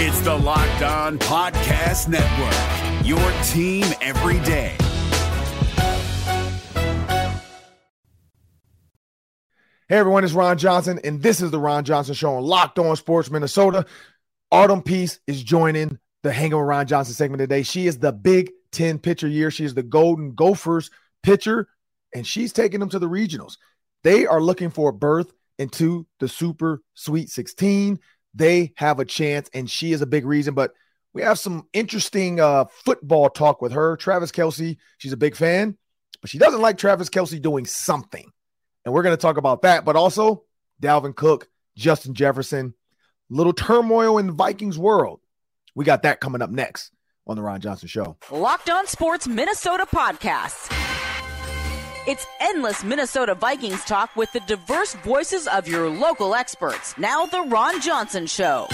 It's the Locked On Podcast Network, your team every day. Hey everyone, it's Ron Johnson, and this is the Ron Johnson Show on Locked On Sports Minnesota. Autumn Pease is joining the Hanging with Ron Johnson segment today. She is the Big Ten pitcher year. She is the Golden Gophers pitcher, and she's taking them to the regionals. They are looking for a berth into the Super Sweet 16. They have a chance, and she is a big reason. But we have some interesting uh, football talk with her. Travis Kelce, she's a big fan, but she doesn't like Travis Kelce doing something. And we're going to talk about that, but also Dalvin Cook, Justin Jefferson, little turmoil in the Vikings world. We got that coming up next on the Ron Johnson Show. Locked On Sports Minnesota Podcasts. It's endless Minnesota Vikings talk with the diverse voices of your local experts. Now, The Ron Johnson Show.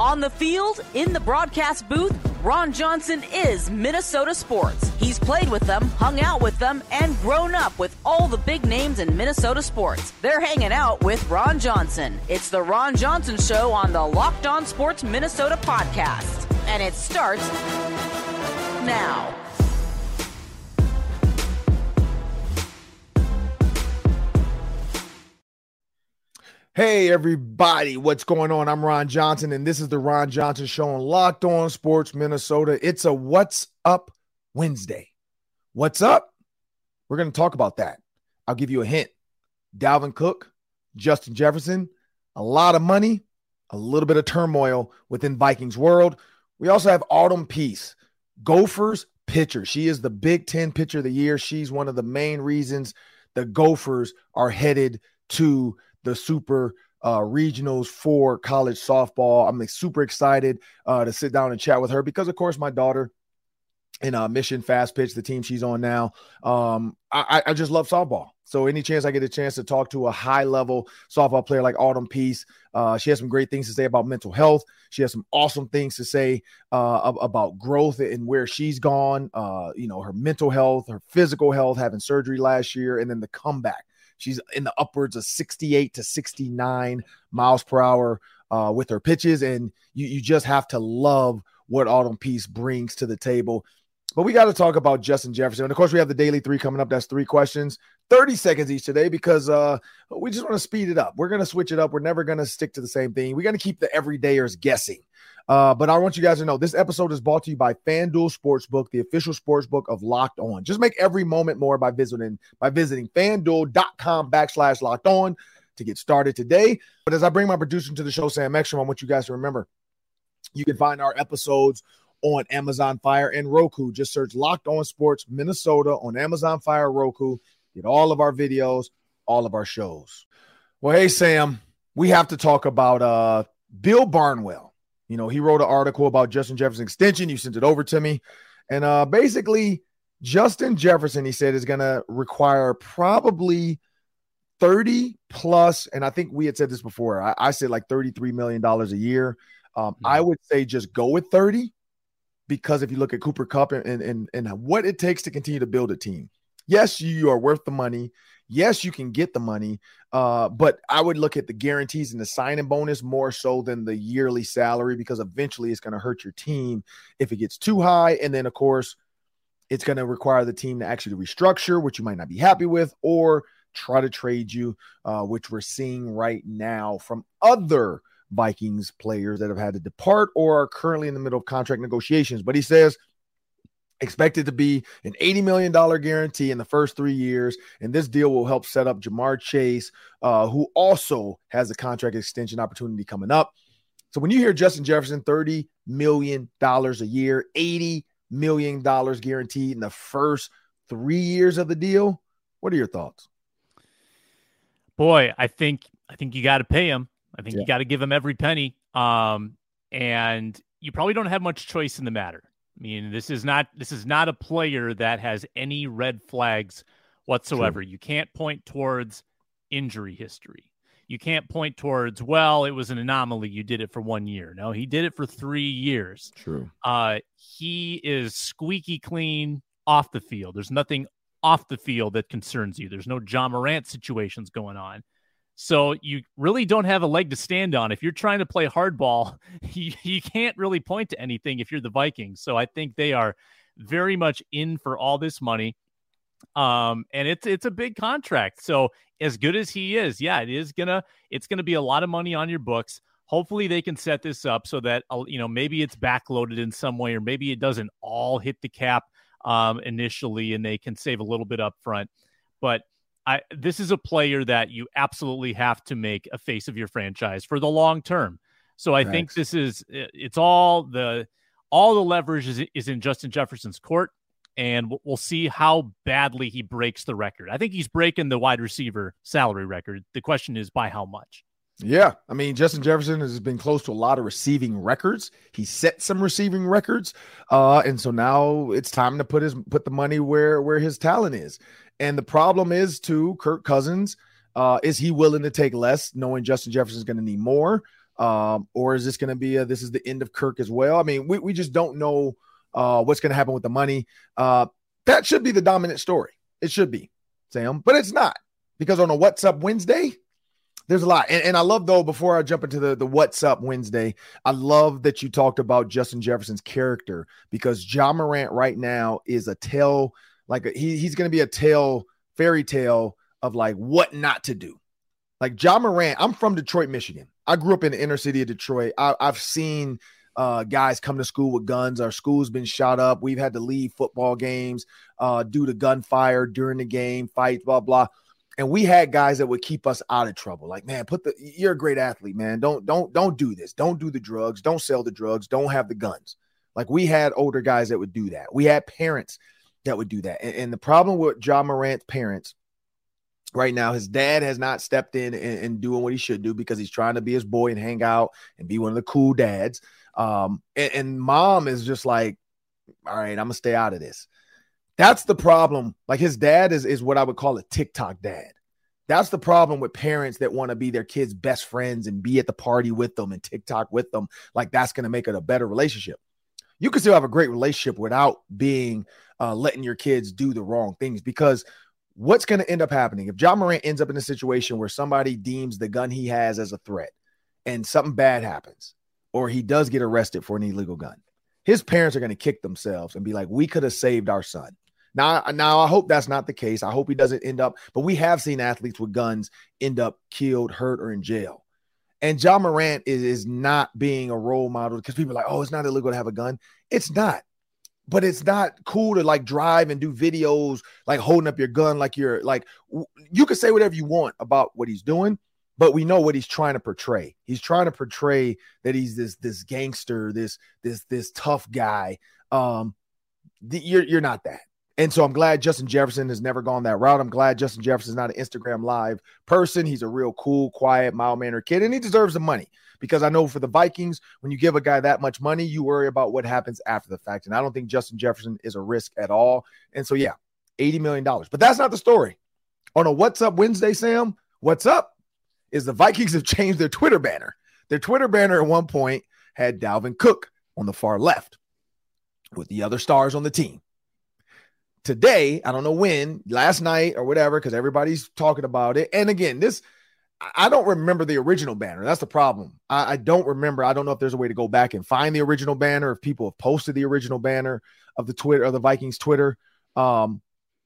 On the field, in the broadcast booth, Ron Johnson is Minnesota sports. He's played with them, hung out with them, and grown up with all the big names in Minnesota sports. They're hanging out with Ron Johnson. It's the Ron Johnson Show on the Locked On Sports Minnesota podcast. And it starts now. Hey, everybody, what's going on? I'm Ron Johnson, and this is the Ron Johnson Show on Locked On Sports Minnesota. It's a What's Up Wednesday. What's up? We're going to talk about that. I'll give you a hint Dalvin Cook, Justin Jefferson, a lot of money, a little bit of turmoil within Vikings world. We also have Autumn Pease, Gophers pitcher. She is the Big Ten pitcher of the year. She's one of the main reasons the Gophers are headed to the super uh, regionals for college softball. I'm super excited uh, to sit down and chat with her because, of course, my daughter in uh, Mission Fast Pitch, the team she's on now, um, I, I just love softball. So any chance I get a chance to talk to a high level softball player like Autumn Pease, uh, she has some great things to say about mental health. She has some awesome things to say uh, about growth and where she's gone. Uh, you know, her mental health, her physical health, having surgery last year, and then the comeback. She's in the upwards of 68 to 69 miles per hour uh, with her pitches. And you, you just have to love what Autumn Pease brings to the table. But we got to talk about Justin Jefferson. And of course, we have the daily three coming up. That's three questions, 30 seconds each today because uh, we just want to speed it up. We're going to switch it up. We're never going to stick to the same thing. We're going to keep the everydayers guessing. Uh, but I want you guys to know this episode is brought to you by FanDuel Sportsbook, the official sportsbook of Locked On. Just make every moment more by visiting by visiting FanDuel.com backslash Locked On to get started today. But as I bring my producer to the show, Sam Ekstrom, I want you guys to remember you can find our episodes on Amazon Fire and Roku. Just search Locked On Sports Minnesota on Amazon Fire, Roku. Get all of our videos, all of our shows. Well, hey Sam, we have to talk about uh Bill Barnwell. You know, he wrote an article about Justin Jefferson extension. You sent it over to me. And uh, basically, Justin Jefferson, he said, is going to require probably 30 plus, and I think we had said this before. I, I said like $33 million a year. Um, mm-hmm. I would say just go with 30 because if you look at Cooper Kupp and, and, and what it takes to continue to build a team, yes, you are worth the money. Yes, you can get the money, uh, but I would look at the guarantees and the signing bonus more so than the yearly salary because eventually it's going to hurt your team if it gets too high. And then, of course, it's going to require the team to actually restructure, which you might not be happy with, or try to trade you, uh, which we're seeing right now from other Vikings players that have had to depart or are currently in the middle of contract negotiations. But he says expected to be an $80 million guarantee in the first three years. And this deal will help set up Ja'Marr Chase, uh, who also has a contract extension opportunity coming up. So when you hear Justin Jefferson, $30 million a year, $80 million guaranteed in the first three years of the deal, what are your thoughts? Boy, I think I think you got to pay him. I think yeah. you got to give him every penny. Um, and you probably don't have much choice in the matter. I mean, this is not this is not a player that has any red flags whatsoever. You can't point towards injury history. You can't point towards, well, it was an anomaly. You did it for one year. No, he did it for three years. True. Uh, he is squeaky clean off the field. There's nothing off the field that concerns you. There's no Ja Morant situations going on. So you really don't have a leg to stand on. If you're trying to play hardball, you, you can't really point to anything if you're the Vikings. So I think they are very much in for all this money. Um, and it's it's a big contract. So as good as he is, yeah, it is gonna it's gonna be a lot of money on your books. Hopefully they can set this up so that uh, you know maybe it's backloaded in some way, or maybe it doesn't all hit the cap um, initially, and they can save a little bit up front. But I, this is a player that you absolutely have to make a face of your franchise for the long term. So I Thanks. think this is it's all the all the leverage is, is in Justin Jefferson's court, and we'll see how badly he breaks the record. I think he's breaking the wide receiver salary record. The question is by how much. Yeah, I mean Justin Jefferson has been close to a lot of receiving records. He set some receiving records, uh, and so now it's time to put his put the money where where his talent is. And the problem is to Kirk Cousins. Uh, is he willing to take less, knowing Justin Jefferson is going to need more? Um, or is this going to be a this is the end of Kirk as well? I mean, we, we just don't know uh, what's going to happen with the money. Uh, that should be the dominant story. It should be, Sam, but it's not because on a What's Up Wednesday, there's a lot. And, and I love though, before I jump into the, the What's Up Wednesday, I love that you talked about Justin Jefferson's character because Ja Morant right now is a tell like a, he, he's going to be a tale fairy tale of like what not to do. Like Ja Morant, I'm from Detroit, Michigan. I grew up in the inner city of Detroit. I, have seen uh, guys come to school with guns. Our school's been shot up. We've had to leave football games uh, due to gunfire during the game, fights, blah blah. And we had guys that would keep us out of trouble. Like, man, put the you're a great athlete, man. Don't don't don't do this. Don't do the drugs. Don't sell the drugs. Don't have the guns. Like we had older guys that would do that. We had parents that would do that. And, and the problem with Ja Morant's parents right now, his dad has not stepped in and, and, doing what he should do because he's trying to be his boy and hang out and be one of the cool dads. Um, and, and mom is just like, all right, I'm gonna stay out of this. That's the problem. Like his dad is is what I would call a TikTok dad. That's the problem with parents that want to be their kids' best friends and be at the party with them and TikTok with them. Like that's going to make it a better relationship. You can still have a great relationship without being uh, letting your kids do the wrong things because what's going to end up happening if Ja Morant ends up in a situation where somebody deems the gun he has as a threat and something bad happens or he does get arrested for an illegal gun, his parents are going to kick themselves and be like, "We could have saved our son." Now, now I hope that's not the case. I hope he doesn't end up, but we have seen athletes with guns end up killed, hurt, or in jail. And Ja Morant is, is not being a role model because people are like, oh, it's not illegal to have a gun. It's not but it's not cool to like drive and do videos like holding up your gun like you're like you can say whatever you want about what he's doing but we know what he's trying to portray he's trying to portray that he's this this gangster this this this tough guy um the, you're you're not that and so I'm glad Justin Jefferson has never gone that route. I'm glad Justin Jefferson's not an Instagram live person. He's a real cool, quiet, mild mannered kid, and he deserves the money because I know for the Vikings, when you give a guy that much money, you worry about what happens after the fact. And I don't think Justin Jefferson is a risk at all. And so, yeah, $80 million. But that's not the story. On a What's Up Wednesday, Sam, what's up is the Vikings have changed their Twitter banner. Their Twitter banner at one point had Dalvin Cook on the far left with the other stars on the team today, I don't know when, last night or whatever, because everybody's talking about it. And again, this I don't remember the original banner. That's the problem. I, I, don't remember. I don't know if there's a way to go back and find the original banner, if people have posted the original banner of the Twitter of the Vikings Twitter. Um,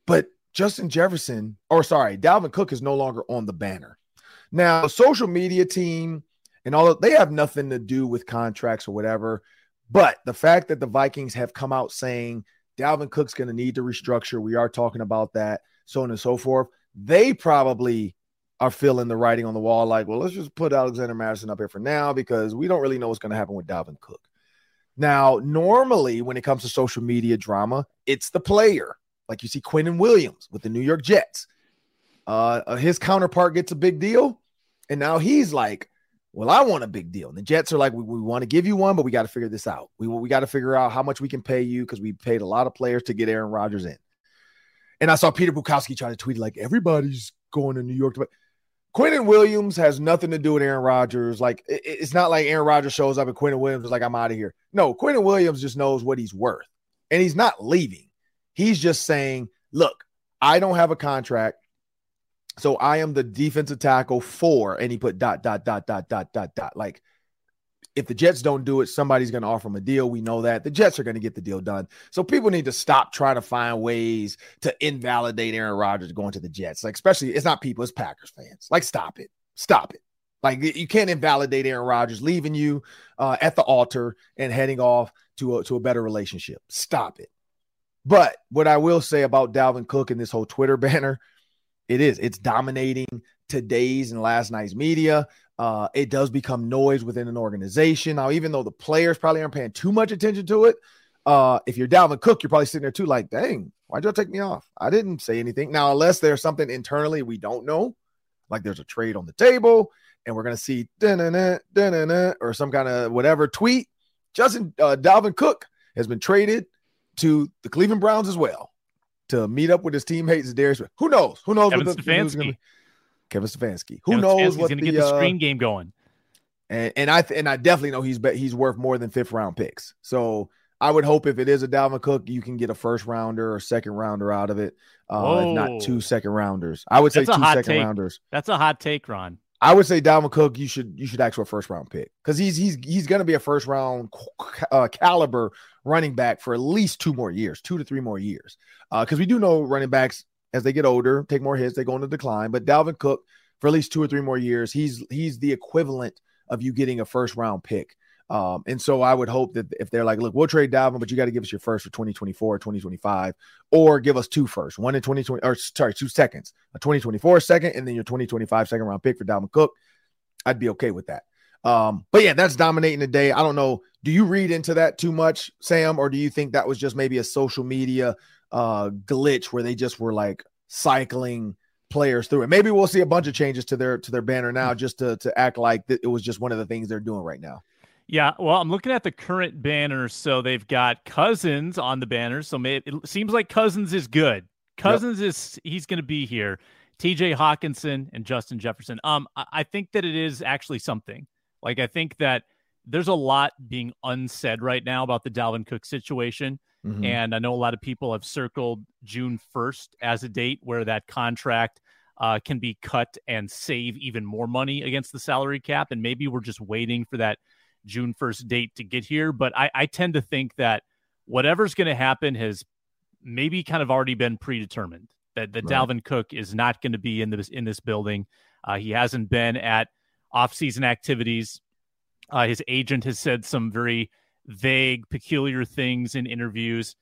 but Justin Jefferson, or sorry, Dalvin Cook is no longer on the banner. Now, the social media team and all they have nothing to do with contracts or whatever. But the fact that the Vikings have come out saying Dalvin Cook's going to need to restructure, we are talking about that, so on and so forth. They probably are feeling the writing on the wall like, well, let's just put Alexander Mattison up here for now because we don't really know what's going to happen with Dalvin Cook. Now, normally when it comes to social media drama, it's the player. Like you see Quinnen Williams with the New York Jets. Uh, uh, his counterpart gets a big deal. And now he's like, well, I want a big deal. And the Jets are like, we, we want to give you one, but we got to figure this out. We, we got to figure out how much we can pay you because we paid a lot of players to get Aaron Rodgers in. And I saw Peter Bukowski try to tweet like everybody's going to New York. To, Quinnen Williams has nothing to do with Aaron Rodgers. Like it, it's not like Aaron Rodgers shows up and Quinnen Williams is like, I'm out of here. No, Quinnen Williams just knows what he's worth. And he's not leaving. He's just saying, look, I don't have a contract. So I am the defensive tackle for, and he put dot, dot, dot, dot, dot, dot, dot. Like, if the Jets don't do it, somebody's going to offer them a deal. We know that. The Jets are going to get the deal done. So people need to stop trying to find ways to invalidate Aaron Rodgers going to the Jets. Like, especially, it's not people, it's Packers fans. Like, stop it. Stop it. Like, you can't invalidate Aaron Rodgers leaving you uh, at the altar and heading off to a, to a better relationship. Stop it. But what I will say about Dalvin Cook and this whole Twitter banner, it is, it's dominating today's and last night's media. Uh, it does become noise within an organization. Now, even though the players probably aren't paying too much attention to it, uh, if you're Dalvin Cook, you're probably sitting there too, like, dang, why'd y'all take me off? I didn't say anything. Now, unless there's something internally we don't know, like there's a trade on the table and we're going to see or some kind of whatever tweet, Justin uh, Dalvin Cook has been traded to the Cleveland Browns as well to meet up with his teammates. Darius, who knows? Who knows? Kevin what the, Stefanski. Kevin Stefanski. Who Kevin knows what gonna the, get the screen uh, game going? And, and I th- and I definitely know he's he's worth more than fifth round picks. So I would hope if it is a Dalvin Cook, you can get a first rounder or second rounder out of it, uh, if not two second rounders. I would say That's two second take. rounders. That's a hot take, Ron. I would say Dalvin Cook, you should you should ask for a first round pick because he's he's he's going to be a first round uh, caliber running back for at least two more years, two to three more years. Because uh, we do know running backs as they get older take more hits, they go into decline. But Dalvin Cook for at least two or three more years. He's he's the equivalent of you getting a first round pick. Um, and so I would hope that if they're like, look, we'll trade Dalvin, but you got to give us your first for 2024, 2025, or give us two first, one in 2020, or sorry, two seconds, a 2024 second, and then your 2025 second round pick for Dalvin Cook. I'd be okay with that. Um, but yeah, that's dominating the day. I don't know. Do you read into that too much, Sam, or do you think that was just maybe a social media uh glitch where they just were like cycling players through it. Maybe we'll see a bunch of changes to their to their banner now, just to to act like it was just one of the things they're doing right now. Yeah, well, I'm looking at the current banner. So they've got Cousins on the banner. So maybe, it seems like Cousins is good. Cousins yep. is he's going to be here. T.J. Hockenson and Justin Jefferson. Um, I think that it is actually something. Like I think that there's a lot being unsaid right now about the Dalvin Cook situation. Mm-hmm. And I know a lot of people have circled June 1st as a date where that contract uh, can be cut and save even more money against the salary cap. And maybe we're just waiting for that June 1st date to get here. But I, I tend to think that whatever's going to happen has maybe kind of already been predetermined. That, that right. Dalvin Cook is not going to be in this in this building. Uh, he hasn't been at offseason activities. Uh, his agent has said some very vague, peculiar things in interviews.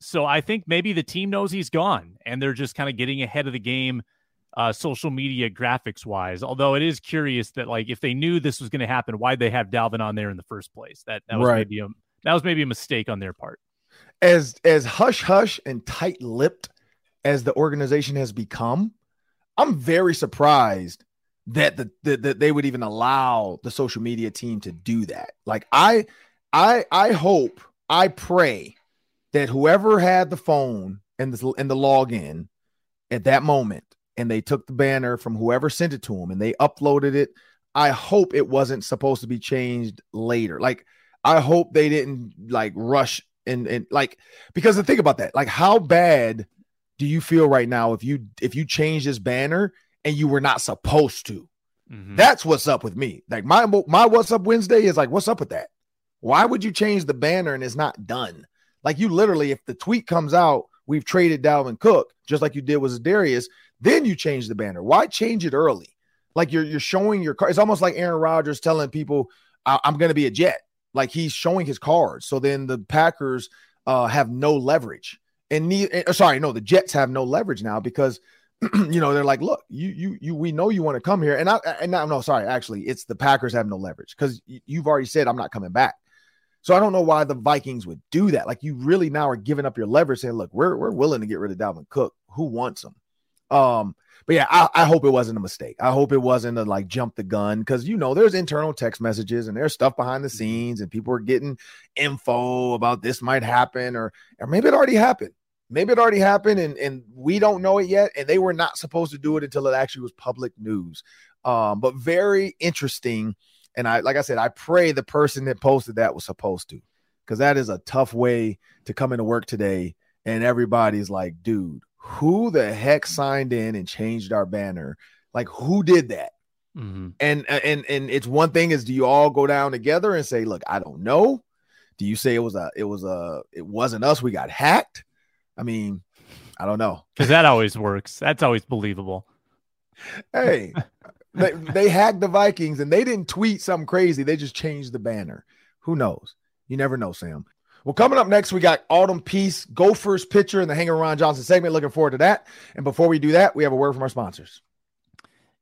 So I think maybe the team knows he's gone and they're just kind of getting ahead of the game uh, social media graphics wise. Although it is curious that like if they knew this was going to happen, why'd they have Dalvin on there in the first place? That that was right. maybe a that was maybe a mistake on their part. As as hush hush and tight lipped as the organization has become, I'm very surprised that the, the that they would even allow the social media team to do that. Like I I I hope, I pray that whoever had the phone and the and the login at that moment, and they took the banner from whoever sent it to them and they uploaded it. I hope it wasn't supposed to be changed later. Like I hope they didn't like rush and and like because the thing about that, like how bad do you feel right now if you if you change this banner and you were not supposed to? Mm-hmm. That's what's up with me. Like my my what's up Wednesday is like what's up with that? Why would you change the banner and it's not done? Like you literally, if the tweet comes out, we've traded Dalvin Cook, just like you did with Darius, then you change the banner. Why change it early? Like you're you're showing your card. It's almost like Aaron Rodgers telling people, "I'm going to be a Jet." Like he's showing his cards. So then the Packers uh, have no leverage, and ne- uh, sorry, no, the Jets have no leverage now because you know they're like, "Look, you you you, we know you want to come here," and I and no, no, sorry, actually, it's the Packers have no leverage because you've already said I'm not coming back. So I don't know why the Vikings would do that. Like you really now are giving up your leverage, saying, "Look, we're we're willing to get rid of Dalvin Cook. Who wants him?" Um, but yeah, I, I hope it wasn't a mistake. I hope it wasn't a like jump the gun because you know there's internal text messages and there's stuff behind the mm-hmm. scenes and people are getting info about this might happen or or maybe it already happened. Maybe it already happened and and we don't know it yet. And they were not supposed to do it until it actually was public news. Um, but very interesting and I, like I said, I pray the person that posted that was supposed to, because that is a tough way to come into work today. And everybody's like, dude, who the heck signed in and changed our banner? Like, who did that? Mm-hmm. And and and it's one thing is do you all go down together and say, look, I don't know. Do you say it was a it was a it wasn't us, we got hacked? I mean, I don't know. Because that always works. That's always believable. Hey, they, they hacked the Vikings and they didn't tweet something crazy. They just changed the banner. Who knows? You never know, Sam. Well, coming up next, we got Autumn Pease, Gophers pitcher in the Hanger Ron Johnson segment. Looking forward to that. And before we do that, we have a word from our sponsors.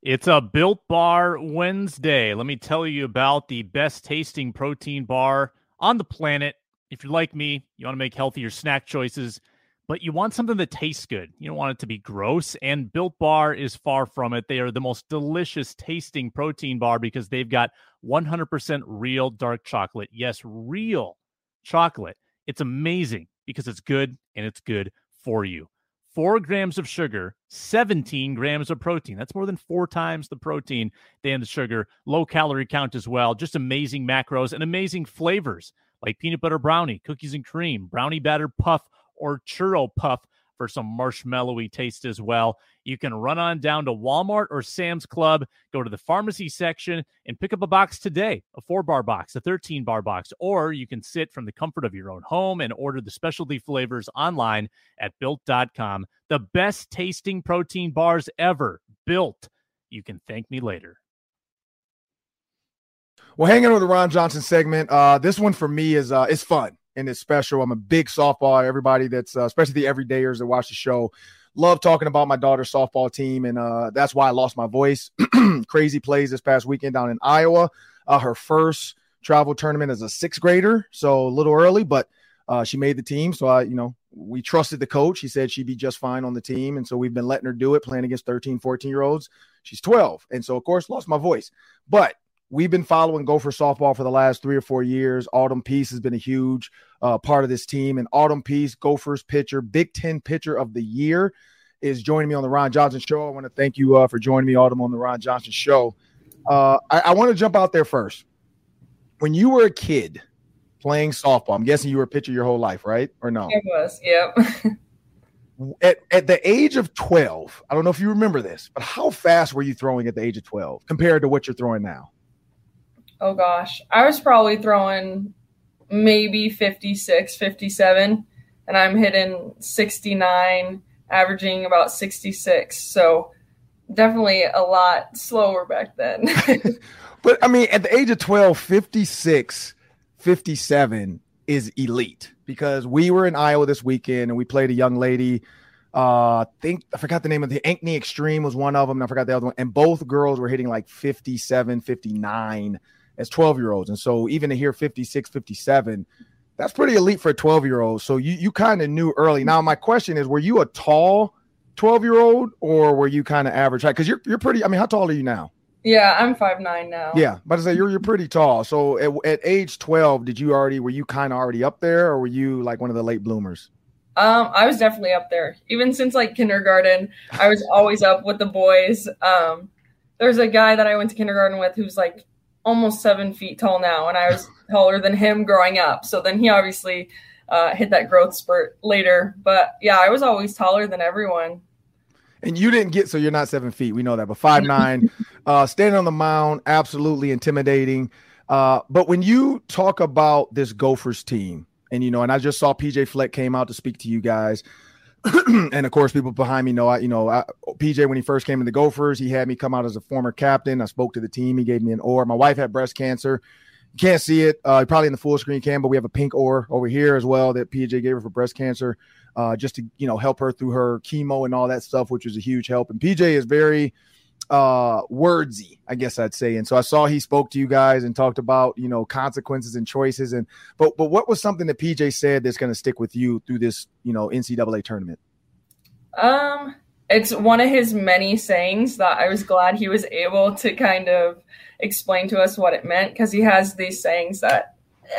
It's a Built Bar Wednesday. Let me tell you about the best tasting protein bar on the planet. If you're like me, you want to make healthier snack choices, but you want something that tastes good. You don't want it to be gross. And Built Bar is far from it. They are the most delicious tasting protein bar because they've got 100% real dark chocolate. Yes, real chocolate. It's amazing because it's good and it's good for you. Four grams of sugar, 17 grams of protein. That's more than four times the protein than the sugar. Low calorie count as well. Just amazing macros and amazing flavors like peanut butter brownie, cookies and cream, brownie batter puff, or churro puff for some marshmallowy taste as well. You can run on down to Walmart or Sam's Club, go to the pharmacy section, and pick up a box today a four bar box, a 13 bar box, or you can sit from the comfort of your own home and order the specialty flavors online at built.com. The best tasting protein bars ever. Built. You can thank me later. Well, hanging on the Ron Johnson segment. Uh, this one for me is uh, is fun and it's special. I'm a big softball. Everybody that's uh, especially the everydayers that watch the show love talking about my daughter's softball team, and uh, that's why I lost my voice. Crazy plays this past weekend down in Iowa. Uh, her first travel tournament as a sixth grader, so a little early, but uh, she made the team. So I, you know, we trusted the coach. He said she'd be just fine on the team, and so we've been letting her do it, playing against 13, 14 year olds. She's 12, and so of course lost my voice, but we've been following Gopher softball for the last three or four years. Autumn Pease has been a huge uh, part of this team, and Autumn Pease, Gophers pitcher, Big Ten pitcher of the year, is joining me on the Ron Johnson Show. I want to thank you uh, for joining me, Autumn, on the Ron Johnson Show. Uh, I, I want to jump out there first. When you were a kid playing softball, I'm guessing you were a pitcher your whole life, right? Or no? It was, yep. at, at the age of 12, I don't know if you remember this, but how fast were you throwing at the age of 12 compared to what you're throwing now? Oh gosh, I was probably throwing maybe 56, 57, and I'm hitting 69, averaging about 66. So definitely a lot slower back then. but I mean, at the age of 12, 56, 57 is elite because we were in Iowa this weekend and we played a young lady. Uh, I think I forgot the name of the Ankeny Extreme was one of them. And I forgot the other one. And both girls were hitting like 57, 59 as 12 year olds. And so even to hear 56, 57, that's pretty elite for a 12 year old. So you, you kind of knew early. Now, my question is, were you a tall 12 year old or were you kind of average height? Cause you're, you're pretty, I mean, how tall are you now? Yeah, I'm five nine now. Yeah, but I say you're you're pretty tall. So at, at age twelve, did you already were you kind of already up there, or were you like one of the late bloomers? Um, I was definitely up there. Even since like kindergarten, I was always up with the boys. Um, there's a guy that I went to kindergarten with who's like almost seven feet tall now, and I was taller than him growing up. So then he obviously uh, hit that growth spurt later. But yeah, I was always taller than everyone. And you didn't get so you're not seven feet. We know that, but five nine, uh, standing on the mound, absolutely intimidating. Uh, but when you talk about this Gophers team, and you know, and I just saw PJ Fleck came out to speak to you guys. and of course, people behind me know I, you know, I, PJ when he first came in the Gophers, he had me come out as a former captain. I spoke to the team. He gave me an oar. My wife had breast cancer. You can't see it, uh, probably in the full screen cam, but we have a pink oar over here as well that PJ gave her for breast cancer, uh, just to you know help her through her chemo and all that stuff, which was a huge help. And PJ is very uh wordsy i guess i'd say. And so i saw he spoke to you guys and talked about you know consequences and choices. And but but what was something that pj said that's going to stick with you through this you know ncaa tournament? Um it's one of his many sayings that i was glad he was able to kind of explain to us what it meant because he has these sayings that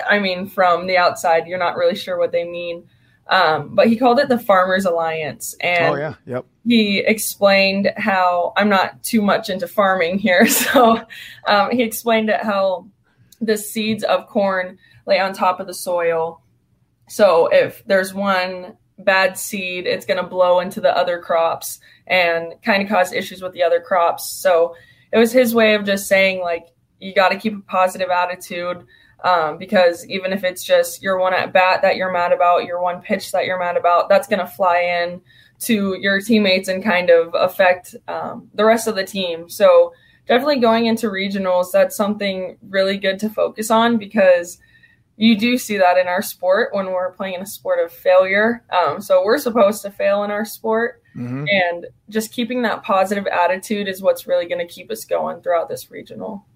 i mean from the outside you're not really sure what they mean um, but he called it the Farmers Alliance, and oh yeah, yep. He explained how I'm not too much into farming here, so um, he explained it how the seeds of corn lay on top of the soil. So if there's one bad seed. It's going to blow into the other crops and kind of cause issues with the other crops. So it was his way of just saying, like, you got to keep a positive attitude um, because even if it's just your one at bat that you're mad about, your one pitch that you're mad about, that's going to fly in to your teammates and kind of affect um, the rest of the team. So definitely going into regionals, that's something really good to focus on because you do see that in our sport when we're playing in a sport of failure. Um, so we're supposed to fail in our sport. Mm-hmm. And just keeping that positive attitude is what's really going to keep us going throughout this regional.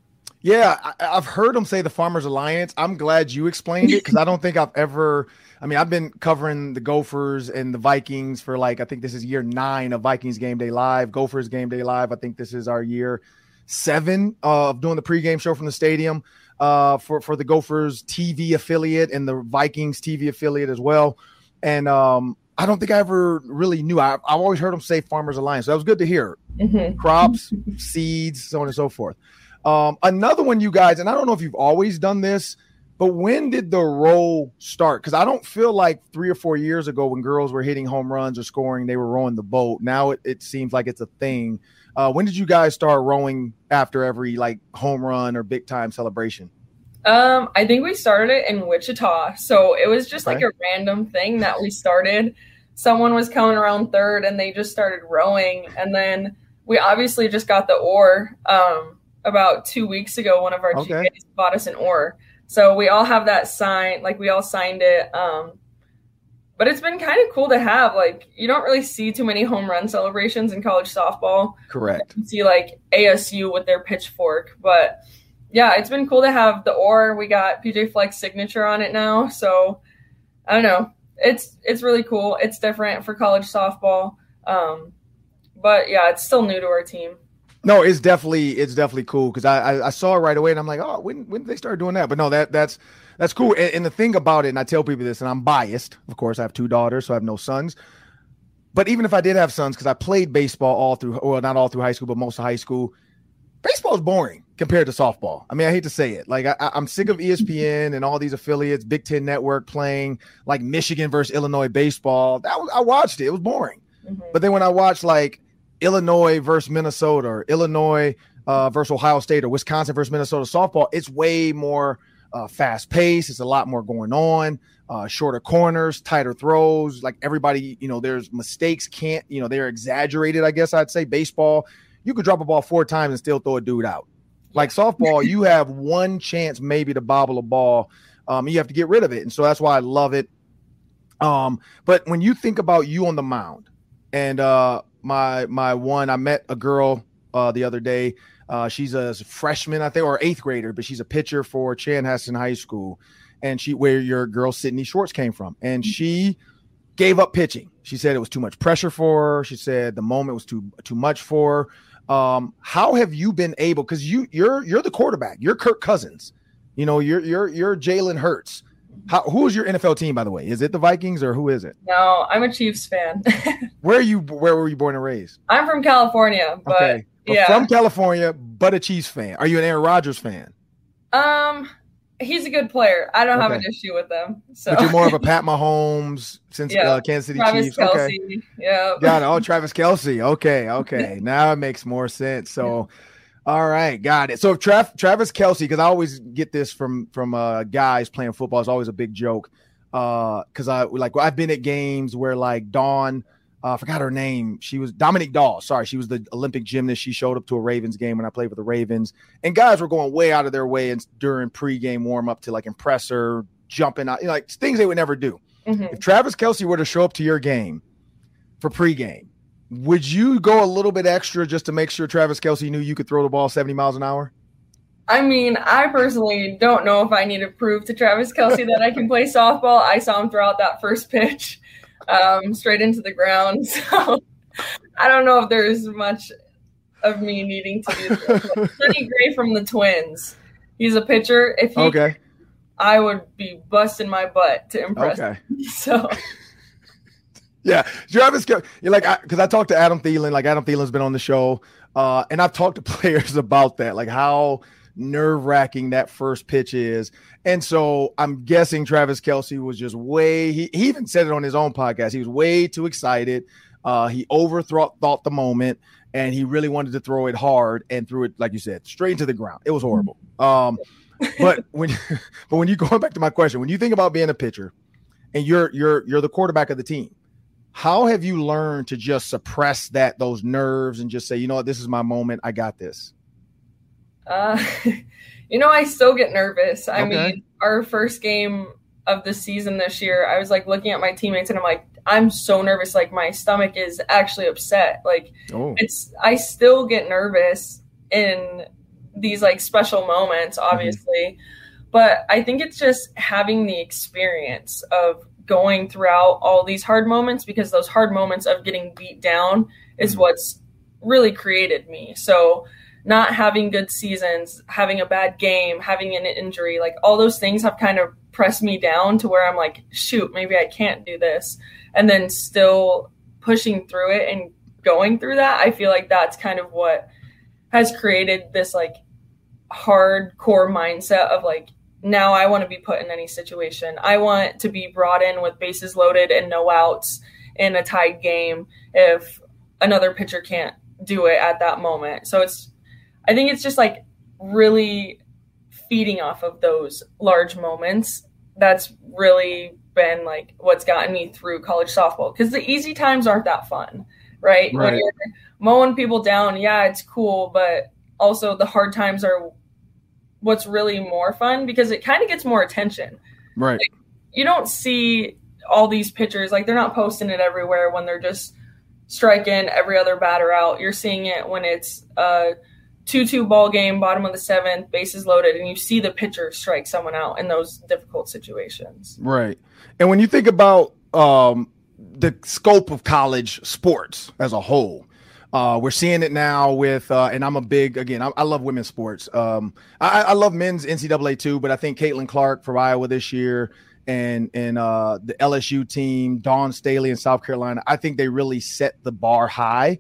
Yeah, I, have heard them say the Farmers Alliance. I'm glad you explained it because I don't think I've ever. I mean, I've been covering the Gophers and the Vikings for like I think this is year nine of Vikings Game Day Live, Gophers Game Day Live. I think this is our year seven of doing the pregame show from the stadium uh, for for the Gophers TV affiliate and the Vikings TV affiliate as well. And um, I don't think I ever really knew. I, have always heard them say Farmers Alliance. So that was good to hear. Mm-hmm. Crops, seeds, so on and so forth. Um, another one, you guys, and I don't know if you've always done this, but when did the role start? Because I don't feel like three or four years ago, when girls were hitting home runs or scoring, they were rowing the boat. Now it, it seems like it's a thing. Uh, when did you guys start rowing after every like home run or big time celebration? Um, I think we started it in Wichita. So it was just okay. like a random thing that we started. Someone was coming around third and they just started rowing. And then we obviously just got the oar. Um, about two weeks ago, one of our okay. GKs bought us an oar. So we all have that sign, like we all signed it. Um, but it's been kind of cool to have. Like you don't really see too many home run celebrations in college softball. Correct. You see like ASU with their pitchfork, but yeah, it's been cool to have the oar. We got PJ Fleck's signature on it now, so I don't know. It's it's really cool. It's different for college softball, um, but yeah, it's still new to our team. No, it's definitely it's definitely cool because I, I, I saw it right away and I'm like, oh, when when did they start doing that? But no, that that's that's cool. And, and, the thing about it, and I tell people this, and I'm biased. Of course, I have two daughters, so I have no sons. But even if I did have sons, because I played baseball all through, well, not all through high school, but most of high school, baseball is boring compared to softball. I mean, I hate to say it. Like, I, I'm sick of ESPN and all these affiliates, Big Ten Network playing like Michigan versus Illinois baseball. That was, I watched it. It was boring. Mm-hmm. But then when I watched like Illinois versus Minnesota or Illinois uh, versus Ohio State or Wisconsin versus Minnesota softball, it's way more uh, fast paced. It's a lot more going on. Uh, shorter corners, tighter throws. Like everybody, you know, there's mistakes. Can't you know they're exaggerated? I guess I'd say baseball. You could drop a ball four times and still throw a dude out. Like softball, you have one chance maybe to bobble a ball. Um, you have to get rid of it, and so that's why I love it. Um, but when you think about you on the mound, and uh, my my one, I met a girl uh, the other day. Uh, she's a freshman, I think, or eighth grader, but she's a pitcher for Chanhassen High School, and she where your girl Sydney Schwartz came from, and mm-hmm. she gave up pitching. She said it was too much pressure for her. She said the moment was too too much for her. Um, how have you been able? Because you you're you're the quarterback. You're Kirk Cousins. You know you're you're you're Jalen Hurts. How, who is your NFL team, by the way? Is it the Vikings or who is it? No, I'm a Chiefs fan. where are you? Where were you born and raised? I'm from California, but, okay. but yeah, from California, but a Chiefs fan. Are you an Aaron Rodgers fan? Um, he's a good player. I don't okay. have an issue with them. So. But you're more of a Pat Mahomes since yeah. uh, Kansas City Travis Chiefs. Kelce. Okay. Yeah. Got it. Oh, Travis Kelce. Okay. Okay. now it makes more sense. So. All right, got it. So if Trav, Travis Kelce, because I always get this from from uh, guys playing football, it's always a big joke. Because uh, I like I've been at games where like Dawn, uh, I forgot her name. She was Dominique Dawes. Sorry, she was the Olympic gymnast. She showed up to a Ravens game when I played with the Ravens, and guys were going way out of their way and during pregame warm up to like impress her, jumping out, you know, like things they would never do. Mm-hmm. If Travis Kelce were to show up to your game for pregame would you go a little bit extra just to make sure Travis Kelce knew you could throw the ball 70 miles an hour? I mean, I personally don't know if I need to prove to Travis Kelce that I can play softball. I saw him throw out that first pitch um, straight into the ground. So I don't know if there's much of me needing to do this. Sonny Gray from the Twins. He's a pitcher. If he, okay. I would be busting my butt to impress. Okay. Him. So yeah, Travis, you're like, because I, I, talked to Adam Thielen, like Adam Thielen's been on the show, uh, and I've talked to players about that, like how nerve wracking that first pitch is. And so I'm guessing Travis Kelce was just way, he, he even said it on his own podcast. He was way too excited. Uh, he overthought the moment and he really wanted to throw it hard and threw it, like you said, straight into the ground. It was horrible. Um, but when, but when you going back to my question, when you think about being a pitcher and you're, you're, you're the quarterback of the team, how have you learned to just suppress that, those nerves and just say, you know what, this is my moment. I got this. Uh, you know, I still get nervous. I okay. mean, our first game of the season this year, I was like looking at my teammates and I'm like, I'm so nervous. Like my stomach is actually upset. Like oh. it's, I still get nervous in these like special moments, mm-hmm. obviously. Mm-hmm. But I think it's just having the experience of going throughout all these hard moments because those hard moments of getting beat down is mm-hmm. what's really created me. So not having good seasons, having a bad game, having an injury, like all those things have kind of pressed me down to where I'm like, shoot, maybe I can't do this. And then still pushing through it and going through that, I feel like that's kind of what has created this like hardcore mindset of like, now I want to be put in any situation. I want to be brought in with bases loaded and no outs in a tied game if another pitcher can't do it at that moment. So it's I think it's just like really feeding off of those large moments. That's really been like what's gotten me through college softball because the easy times aren't that fun, right? right? When you're mowing people down, yeah, it's cool, but also the hard times are what's really more fun because it kind of gets more attention. Right. Like, you don't see all these pitchers like they're not posting it everywhere when they're just striking every other batter out. You're seeing it when it's uh 2-2 ball game, bottom of the seventh, bases loaded, and you see the pitcher strike someone out in those difficult situations. Right. And when you think about um, the scope of college sports as a whole, uh, we're seeing it now with, uh, and I'm a big again. I, I love women's sports. Um, I, I, love men's NCAA too, but I think Caitlin Clark for Iowa this year, and and uh, the LSU team, Dawn Staley in South Carolina. I think they really set the bar high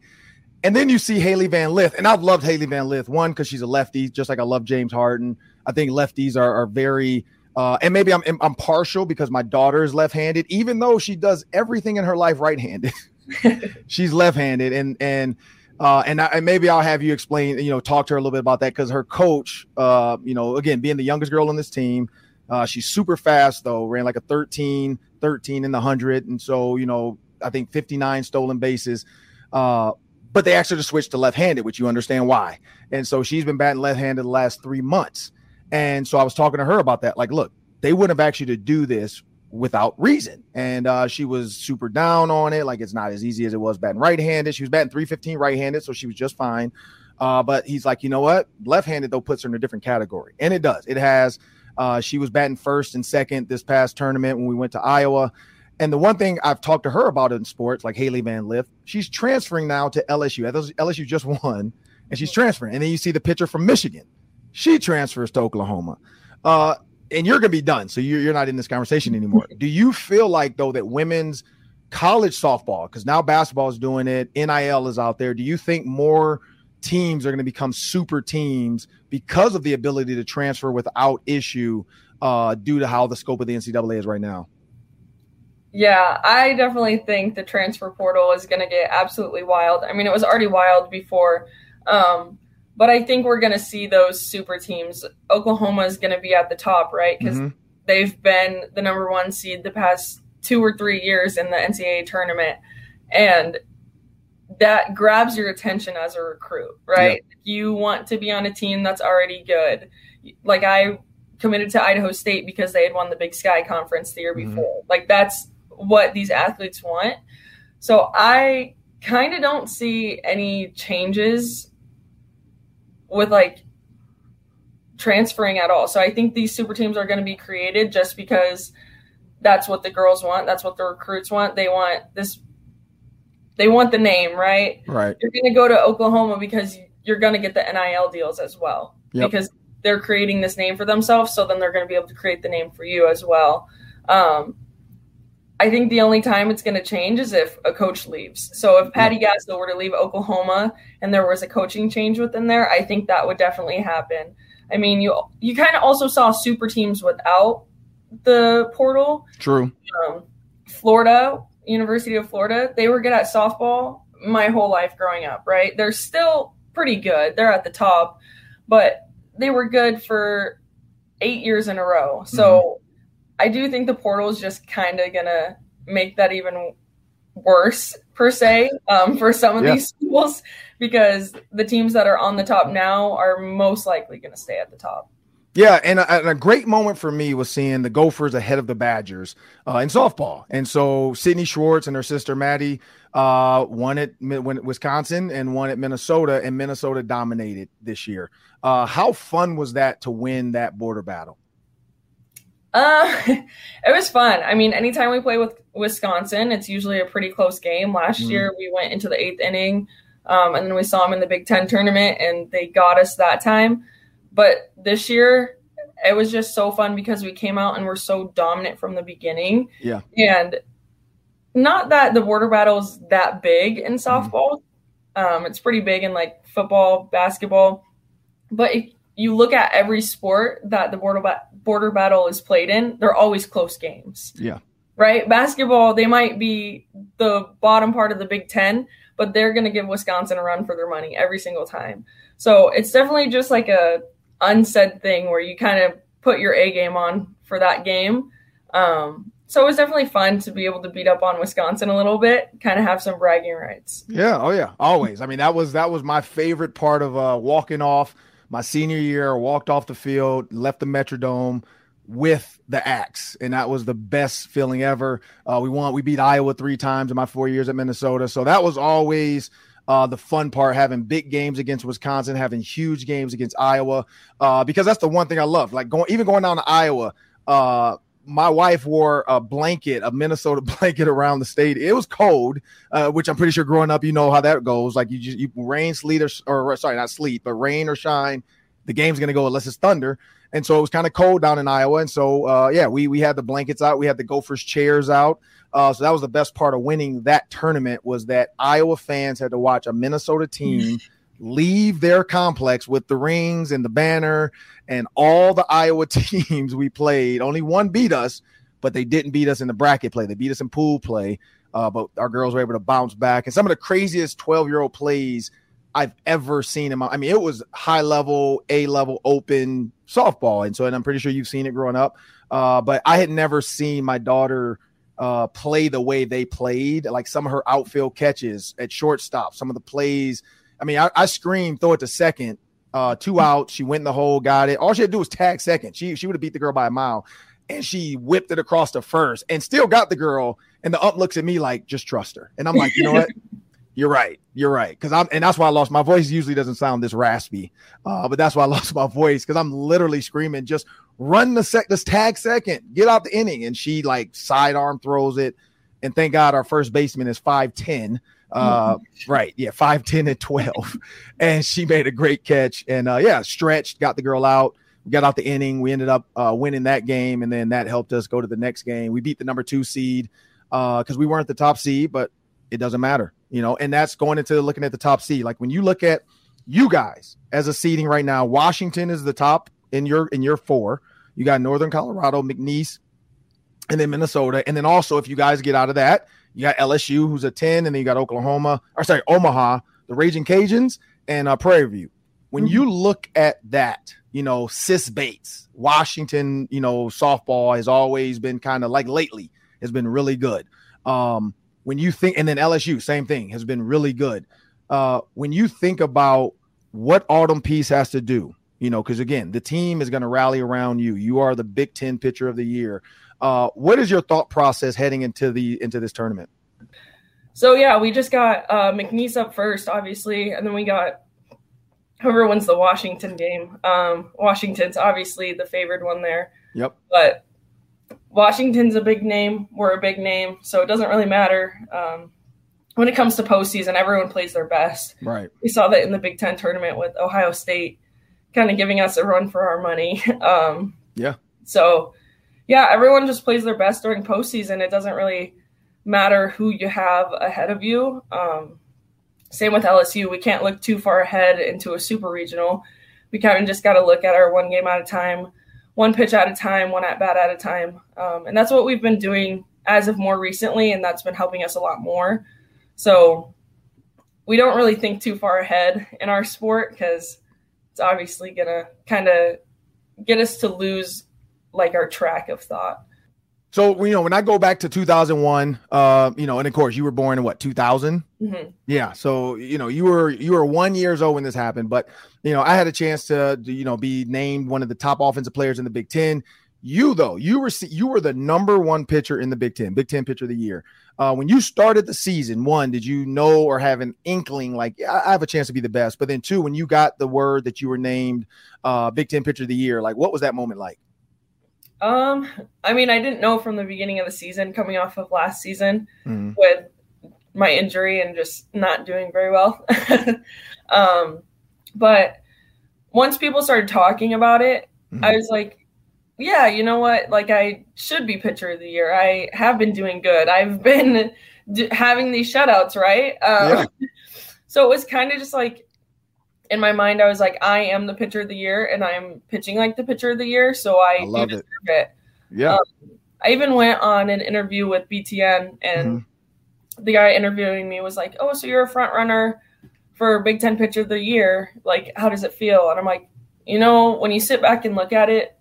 and then you see Hailey Van Lith, and I've loved Hailey Van Lith one because she's a lefty, just like I love James Harden. I think lefties are, are very, uh, and maybe I'm I'm partial because my daughter is left-handed, even though she does everything in her life right-handed. she's left-handed, and and uh, and, I, and maybe I'll have you explain, you know, talk to her a little bit about that because her coach, uh, you know, again being the youngest girl on this team, uh, she's super fast though, ran like a 13, 13 in the hundred, and so you know, I think 59 stolen bases. Uh, but they asked her to switch to left-handed, which you understand why. And so she's been batting left-handed the last three months. And so I was talking to her about that. Like, look, they wouldn't have asked you to do this without reason. And uh, she was super down on it. Like it's not as easy as it was batting right-handed. She was batting 315 right-handed, so she was just fine. Uh, but he's like, you know what? Left-handed though puts her in a different category, and it does. It has. Uh, she was batting first and second this past tournament when we went to Iowa. And the one thing I've talked to her about in sports, like Hailey Van Lith, she's transferring now to LSU. LSU just won, and she's transferring. And then you see the pitcher from Michigan. She transfers to Oklahoma. Uh, and you're going to be done. So you're, you're not in this conversation anymore. Do you feel like, though, that women's college softball, because now basketball is doing it, NIL is out there, do you think more teams are going to become super teams because of the ability to transfer without issue uh, due to how the scope of the NCAA is right now? Yeah, I definitely think the transfer portal is going to get absolutely wild. I mean, it was already wild before, um, but I think we're going to see those super teams. Oklahoma is going to be at the top, right? Because mm-hmm. they've been the number one seed the past two or three years in the NCAA tournament, and that grabs your attention as a recruit, right? You want to be on a team that's already good. Like I committed to Idaho State because they had won the Big Sky Conference the year mm-hmm. before. Like that's what these athletes want. So I kind of don't see any changes with like transferring at all. So I think these super teams are going to be created just because that's what the girls want. That's what the recruits want. They want this. They want the name, right? Right. You're going to go to Oklahoma because you're going to get the NIL deals as well yep. because they're creating this name for themselves. So then they're going to be able to create the name for you as well. Um, I think the only time it's going to change is if a coach leaves. So if Patty Gasso were to leave Oklahoma and there was a coaching change within there, I think that would definitely happen. I mean, you you kind of also saw super teams without the portal. True. Um, Florida, University of Florida, they were good at softball my whole life growing up, right? They're still pretty good. They're at the top, but they were good for eight years in a row. So mm-hmm. I do think the portal is just kind of going to make that even worse, per se, um, for some of yeah. these schools because the teams that are on the top now are most likely going to stay at the top. Yeah, and a, and a, great moment for me was seeing the Gophers ahead of the Badgers uh, in softball. And so Sydney Schwartz and her sister Maddie uh, won at Wisconsin and won at Minnesota, and Minnesota dominated this year. Uh, how fun was that to win that border battle? Uh, it was fun. I mean, anytime we play with Wisconsin, it's usually a pretty close game. Last mm-hmm. year, we went into the eighth inning, um, and then we saw them in the Big Ten tournament, and they got us that time. But this year, it was just so fun because we came out and were so dominant from the beginning. Yeah. And not that the border battle is that big in mm-hmm. softball. Mm-hmm. Um, it's pretty big in like football, basketball. But if you look at every sport that the border, ba- border battle is played in, they're always close games. Yeah. Right? Basketball, they might be the bottom part of the Big Ten, but they're going to give Wisconsin a run for their money every single time. So it's definitely just like a unsaid thing where you kind of put your A game on for that game. Um, so it was definitely fun to be able to beat up on Wisconsin a little bit, kind of have some bragging rights. Yeah, oh yeah, always. I mean, that was that was my favorite part of uh, walking off my senior year. Walked off the field, left the Metrodome with the axe, and that was the best feeling ever. Uh, we won. We beat Iowa three times in my four years at Minnesota, so that was always uh, the fun part, having big games against Wisconsin, having huge games against Iowa, uh, because that's the one thing I love. Like going, even going down to Iowa, uh, my wife wore a blanket, a Minnesota blanket around the state. It was cold, uh, which I'm pretty sure growing up, you know how that goes. Like you just you rain, sleet, or, or sorry, not sleet, but rain or shine, the game's gonna go unless it's thunder. And so it was kind of cold down in Iowa. And so uh, yeah, we we had the blankets out, we had the Gophers chairs out. Uh, so that was the best part of winning that tournament was that Iowa fans had to watch a Minnesota team leave their complex with the rings and the banner and all the Iowa teams we played. Only one beat us, but they didn't beat us in the bracket play. They beat us in pool play. Uh, but our girls were able to bounce back. And some of the craziest 12 year old plays I've ever seen in my. I mean, it was high level, A level, open softball, and so and I'm pretty sure you've seen it growing up. Uh, but I had never seen my daughter uh, play the way they played. Like some of her outfield catches at shortstop, some of the plays. I mean, I, I screamed, throw it to second, uh, two out. She went in the hole, got it. All she had to do was tag second. She she would have beat the girl by a mile, and she whipped it across the first and still got the girl. And the ump looks at me like, just trust her. And I'm like, you know what? You're right. You're right. Because I'm, and that's why I lost my voice. Usually doesn't sound this raspy, uh, but that's why I lost my voice because I'm literally screaming, just run the sec, this tag second, get out the inning. And she like sidearm throws it. And thank God our first baseman is 5'10. Uh, right. Yeah. 5'10 and 12. and she made a great catch. And uh, yeah, stretched, got the girl out. We got out the inning. We ended up uh, winning that game. And then that helped us go to the next game. We beat the number two seed uh, because uh, we weren't the top seed, but it doesn't matter, you know, and that's going into looking at the top seed. Like when you look at you guys as a seeding right now, Washington is the top in your in your four. You got Northern Colorado, McNeese, and then Minnesota. And then also, if you guys get out of that, you got LSU, who's a 10, and then you got Oklahoma, or sorry, Omaha, the Raging Cajuns, and uh, Prairie View. When mm-hmm. you look at that, you know, Sis Bates, Washington, you know, softball has always been kind of like lately has been really good. Um, when you think, and then LSU, same thing, has been really good. Uh, when you think about what Autumn Pease has to do, you know, because again, the team is going to rally around you. You are the Big Ten pitcher of the year. Uh, what is your thought process heading into the into this tournament? So yeah, we just got uh, McNeese up first, obviously, and then we got whoever wins the Washington game. Um, Washington's obviously the favored one there. Yep. But Washington's a big name. We're a big name, so it doesn't really matter. Um, when it comes to postseason, everyone plays their best. Right. We saw that in the Big Ten tournament with Ohio State, kind of giving us a run for our money. Um, yeah. So, yeah, everyone just plays their best during postseason. It doesn't really matter who you have ahead of you. Um, same with LSU. We can't look too far ahead into a super regional we kind of just got to look at our one game at a time, one pitch at a time, one at bat at a time. Um, and that's what we've been doing as of more recently, and that's been helping us a lot more. So we don't really think too far ahead in our sport because it's obviously going to kind of get us to lose like our track of thought. So you know, when I go back to 2001, uh, you know, and of course you were born in what 2000. Mm-hmm. Yeah, so you know you were you were one years old when this happened, but you know I had a chance to you know be named one of the top offensive players in the Big Ten. You though, you were you were the number one pitcher in the Big Ten, Big Ten pitcher of the year. Uh, when you started the season, one, did you know or have an inkling like I have a chance to be the best? But then two, when you got the word that you were named uh, Big Ten pitcher of the year, like what was that moment like? Um, I mean, I didn't know from the beginning of the season, coming off of last season Mm-hmm. with my injury and just not doing very well. um, but once people started talking about it, Mhm. I was like, yeah, you know what? Like, I should be pitcher of the year. I have been doing good. I've been d- having these shutouts, right? Um, So it was kind of just like in my mind, I was like, I am the pitcher of the year and I'm pitching like the pitcher of the year. So I, I love it. deserve it. Yeah, I even went on an interview with BTN, and Mm-hmm. the guy interviewing me was like, "Oh, so you're a front runner for Big Ten Pitcher of the Year? Like, how does it feel?" And I'm like, you know, when you sit back and look at it,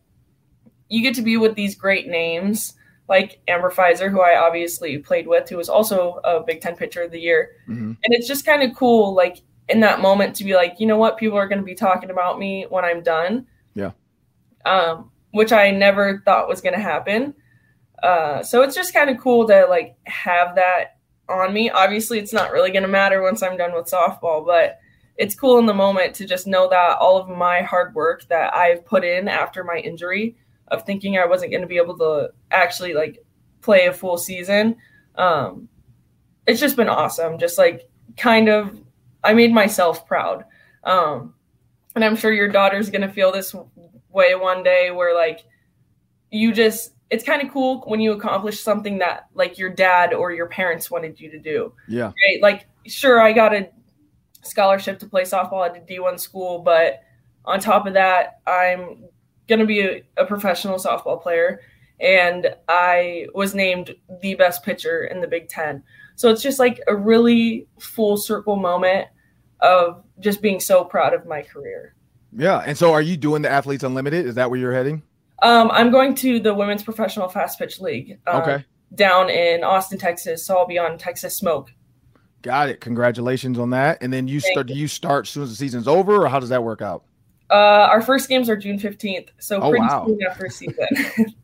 you get to be with these great names like Amber Fiser, who I obviously played with, who was also a Big Ten Pitcher of the Year, Mhm. and it's just kind of cool, like in that moment, to be like, you know what, people are going to be talking about me when I'm done. Yeah. Um, which I never thought was going to happen. Uh, so it's just kind of cool to like have that on me. Obviously, it's not really going to matter once I'm done with softball, but it's cool in the moment to just know that all of my hard work that I've put in after my injury of thinking I wasn't going to be able to actually like play a full season. Um, it's just been awesome. Just like kind of, I made myself proud. Um, and I'm sure your daughter's going to feel this way one day where like you just it's kind of cool when you accomplish something that like your dad or your parents wanted you to do. Yeah, right? Like sure i got a scholarship to play softball at a d1 school but on top of that i'm going to be a, a professional softball player. And i was named the best pitcher in the big ten. So it's just like a really full circle moment of just being so proud of my career yeah. And so, are you doing the Athletes Unlimited? Is that where you're heading? Um, I'm going to the Women's Professional Fast Pitch League. um, Okay. Down in Austin, Texas. So I'll be on Texas Smoke. Got it. Congratulations on that. And then you Thank start. Do you start as soon as the season's over, or how does that work out? Uh, our first games are June 15th. So Oh, pretty wow. soon after season.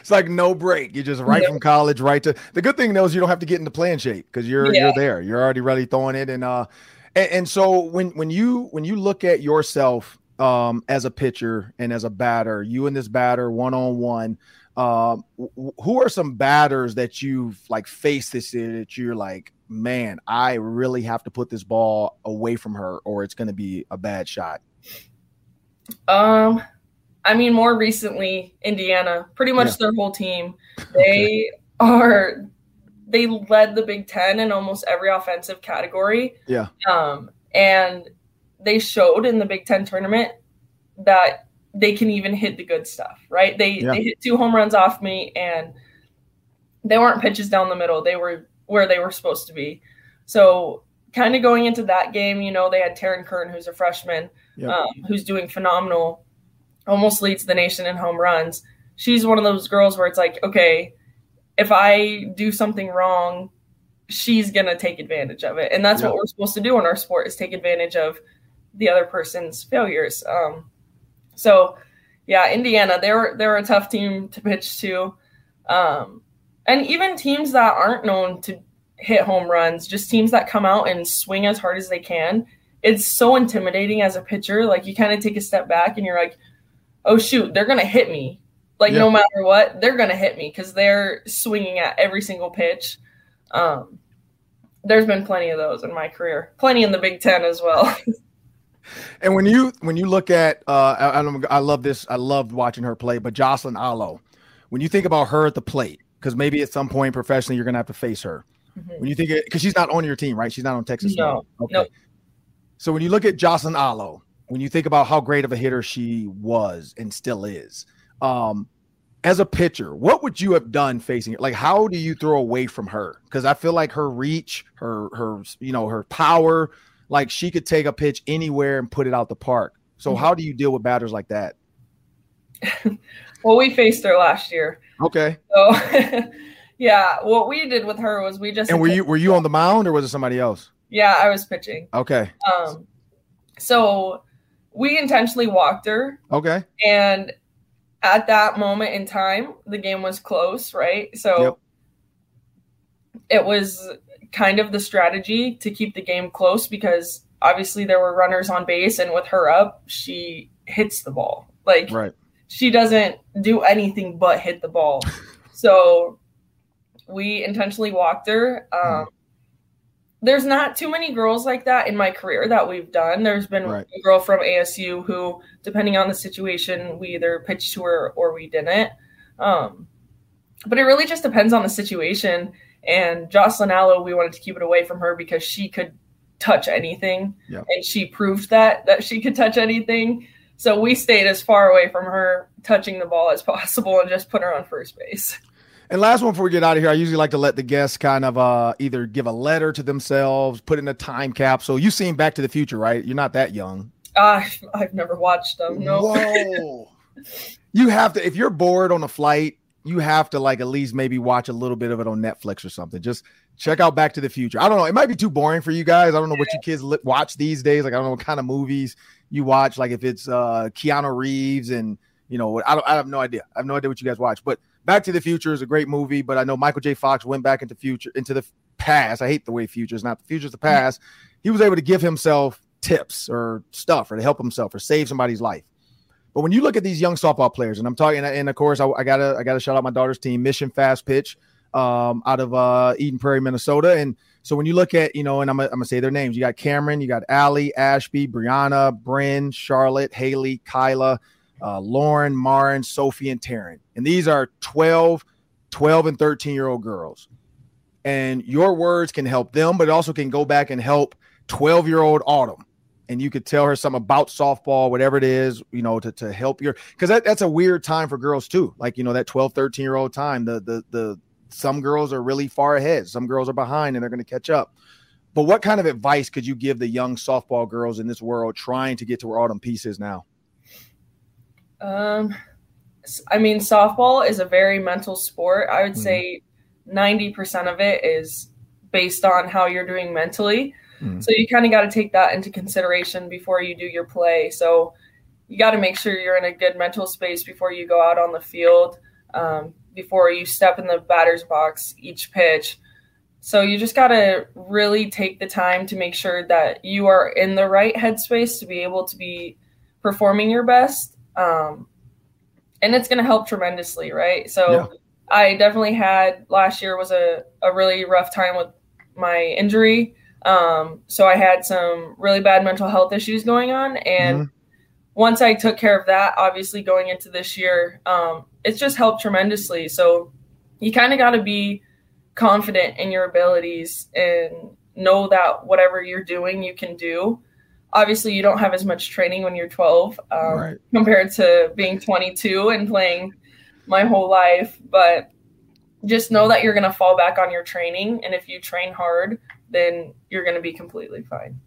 It's like no break. You just right Yeah. from college, right to the good thing though is you don't have to get into playing shape because you're Yeah. you're there. You're already ready throwing it. And uh and, and so when when you when you look at yourself um as a pitcher and as a batter, you and this batter one on one, um who are some batters that you've like faced this year that you're like, man, I really have to put this ball away from her or it's gonna be a bad shot. um, I mean, more recently, Indiana, pretty much Yeah. their whole team. They are, they led the Big Ten in almost every offensive category. Yeah. Um, and they showed in the Big Ten tournament that they can even hit the good stuff, right? They Yeah. they hit two home runs off me, and they weren't pitches down the middle. They were where they were supposed to be. So, kind of going into that game, you know, they had Taryn Kern, who's a freshman, Yep. um, who's doing phenomenal, almost leads the nation in home runs. She's one of those girls where it's like, okay, if I do something wrong, she's gonna take advantage of it, and that's Yeah. what we're supposed to do in our sport is take advantage of the other person's failures. Um, so, yeah, Indiana, they're they're a tough team to pitch to, um, and even teams that aren't known to hit home runs, just teams that come out and swing as hard as they can. It's so intimidating as a pitcher. Like you kind of take a step back and you're like, oh shoot, they're gonna hit me. Like Yeah. no matter what, they're gonna hit me because they're swinging at every single pitch. Um, there's been plenty of those in my career, plenty in the Big Ten as well. And when you when you look at uh I, I love this I loved watching her play, but Jocelyn Alo, when you think about her at the plate, because maybe at some point professionally you're gonna have to face her. When you think it because she's not on your team, right? She's not on Texas. No. Okay. nope. So when you look at Jocelyn Alo when you think about how great of a hitter she was and still is, um, as a pitcher, what would you have done facing it? Like, how do you throw away from her? Because I feel like her reach, her her you know her power, like she could take a pitch anywhere and put it out the park. So mm-hmm. how do you deal with batters like that? well, we faced her last year. Okay. So yeah, what we did with her was we just and were you were you on the mound or was it somebody else? Yeah, I was pitching. Okay. Um, so we intentionally walked her. Okay. And at that moment in time, the game was close, right? So yep. it was kind of the strategy to keep the game close because obviously there were runners on base, and with her up, she hits the ball. Like right. she doesn't do anything but hit the ball. so we intentionally walked her. Um, there's not too many girls like that in my career that we've done. There's been right. a girl from ASU who, depending on the situation, we either pitched to her or we didn't. Um, but it really just depends on the situation. And Jocelyn Alo, we wanted to keep it away from her because she could touch anything, yep. and she proved that that she could touch anything. So we stayed as far away from her touching the ball as possible and just put her on first base. And last one before we get out of here, I usually like to let the guests kind of uh, either give a letter to themselves, put in a time capsule. You've seen Back to the Future, right? You're not that young. Uh, I've never watched them. No. Whoa. you have to if you're bored on a flight, you have to like at least maybe watch a little bit of it on Netflix or something. Just check out Back to the Future. I don't know. It might be too boring for you guys. I don't know what you kids watch these days. Like I don't know what kind of movies you watch. Like if it's uh Keanu Reeves and you know, I don't. I have no idea. I have no idea what you guys watch. But Back to the Future is a great movie, but I know Michael J. Fox went back into future into the past. I hate the way future is not the future is the past. He was able to give himself tips or stuff or to help himself or save somebody's life. But when you look at these young softball players, and I'm talking, and of course, I, I gotta I gotta shout out my daughter's team, Mission Fast Pitch, um, out of uh, Eden Prairie, Minnesota. And so when you look at, you know, and I'm, I'm gonna say their names, you got Cameron, you got Allie, Ashby, Brianna, Bryn, Charlotte, Haley, Kyla, uh, Lauren, Marin, Sophie, and Taryn. And these are 12, 12 and 13 year old girls. And your words can help them, but it also can go back and help 12 year old Autumn. And you could tell her something about softball, whatever it is, you know, to, to help your because that, that's a weird time for girls too. Like, you know, that 12, 13 year old time. The the the some girls are really far ahead, some girls are behind and they're gonna catch up. But what kind of advice could you give the young softball girls in this world trying to get to where Autumn Pease is now? Um, I mean, softball is a very mental sport. I would mm-hmm. say 90% of it is based on how you're doing mentally. Mm-hmm. So you kind of got to take that into consideration before you do your play. So you got to make sure you're in a good mental space before you go out on the field, um, before you step in the batter's box each pitch. So you just got to really take the time to make sure that you are in the right headspace to be able to be performing your best um, and it's going to help tremendously, right? So yeah. I definitely had last year was a, a really rough time with my injury. Um, so I had some really bad mental health issues going on. And mm-hmm. once I took care of that, obviously going into this year, um, it's just helped tremendously. So you kind of got to be confident in your abilities and know that whatever you're doing, you can do obviously you don't have as much training when you're 12 um, right. compared to being 22 and playing my whole life but just know that you're going to fall back on your training and if you train hard then you're going to be completely fine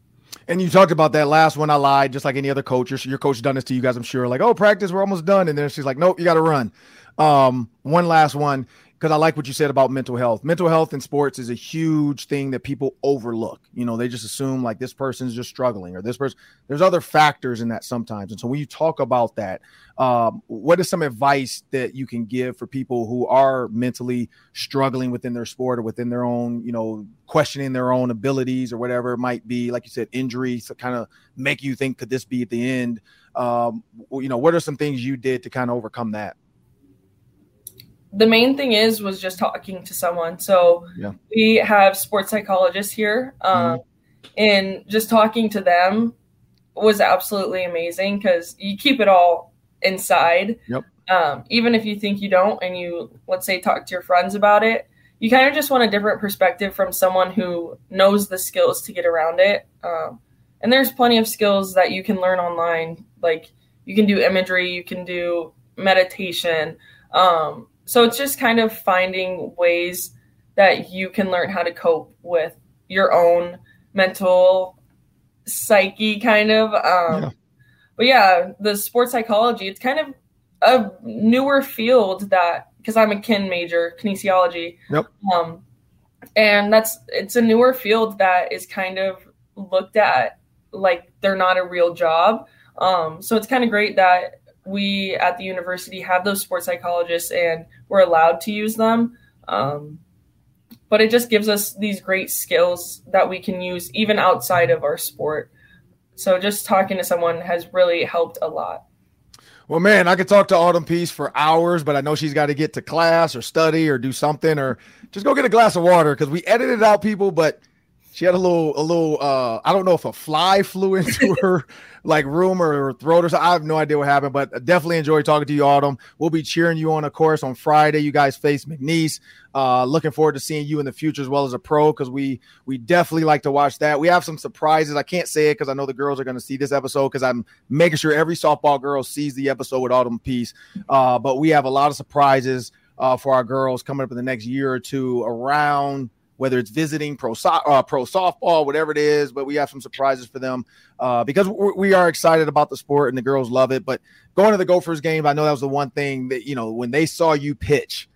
and you talked about that last one. I lied, just like any other coach. Your, your coach done this to you guys, I'm sure. Like, oh, practice, we're almost done. And then she's like, nope, you got to run. Um, one last one because I like what you said about mental health. Mental health in sports is a huge thing that people overlook. You know, they just assume like this person's just struggling or this person. There's other factors in that sometimes. And so when you talk about that, um, what is some advice that you can give for people who are mentally struggling within their sport or within their own, you know, questioning their own abilities or whatever it might be? Like you said, injuries to kind of make you think, could this be at the end? Um, you know, what are some things you did to kind of overcome that? The main thing is was just talking to someone. So yeah. we have sports psychologists here, um, mm-hmm. and just talking to them was absolutely amazing because you keep it all inside. Yep. Um, even if you think you don't, and you let's say talk to your friends about it, you kind of just want a different perspective from someone who knows the skills to get around it. Um, and there's plenty of skills that you can learn online. Like you can do imagery, you can do meditation. Um, so it's just kind of finding ways that you can learn how to cope with your own mental psyche, kind of. Um, yeah. But yeah, the sports psychology, it's kind of a newer field that because I'm a kin major, kinesiology. Yep. Um, and that's it's a newer field that is kind of looked at like they're not a real job. Um, so it's kind of great that we at the university have those sports psychologists and we're allowed to use them. Um, but it just gives us these great skills that we can use even outside of our sport. So just talking to someone has really helped a lot. Well, man, I could talk to Autumn Pease for hours, but I know she's got to get to class or study or do something or just go get a glass of water because we edited out people, but she had a little, a little, uh, I don't know if a fly flew into her like room or her throat or something. I have no idea what happened, but definitely enjoy talking to you, Autumn. We'll be cheering you on, of course, on Friday. You guys face McNeese. Uh, looking forward to seeing you in the future as well as a pro because we we definitely like to watch that. We have some surprises. I can't say it because I know the girls are going to see this episode because I'm making sure every softball girl sees the episode with Autumn Pease. Uh, but we have a lot of surprises uh, for our girls coming up in the next year or two around whether it's visiting pro so- uh, pro softball, whatever it is. But we have some surprises for them uh, because we are excited about the sport and the girls love it. But going to the Gophers game, I know that was the one thing that you know when they saw you pitch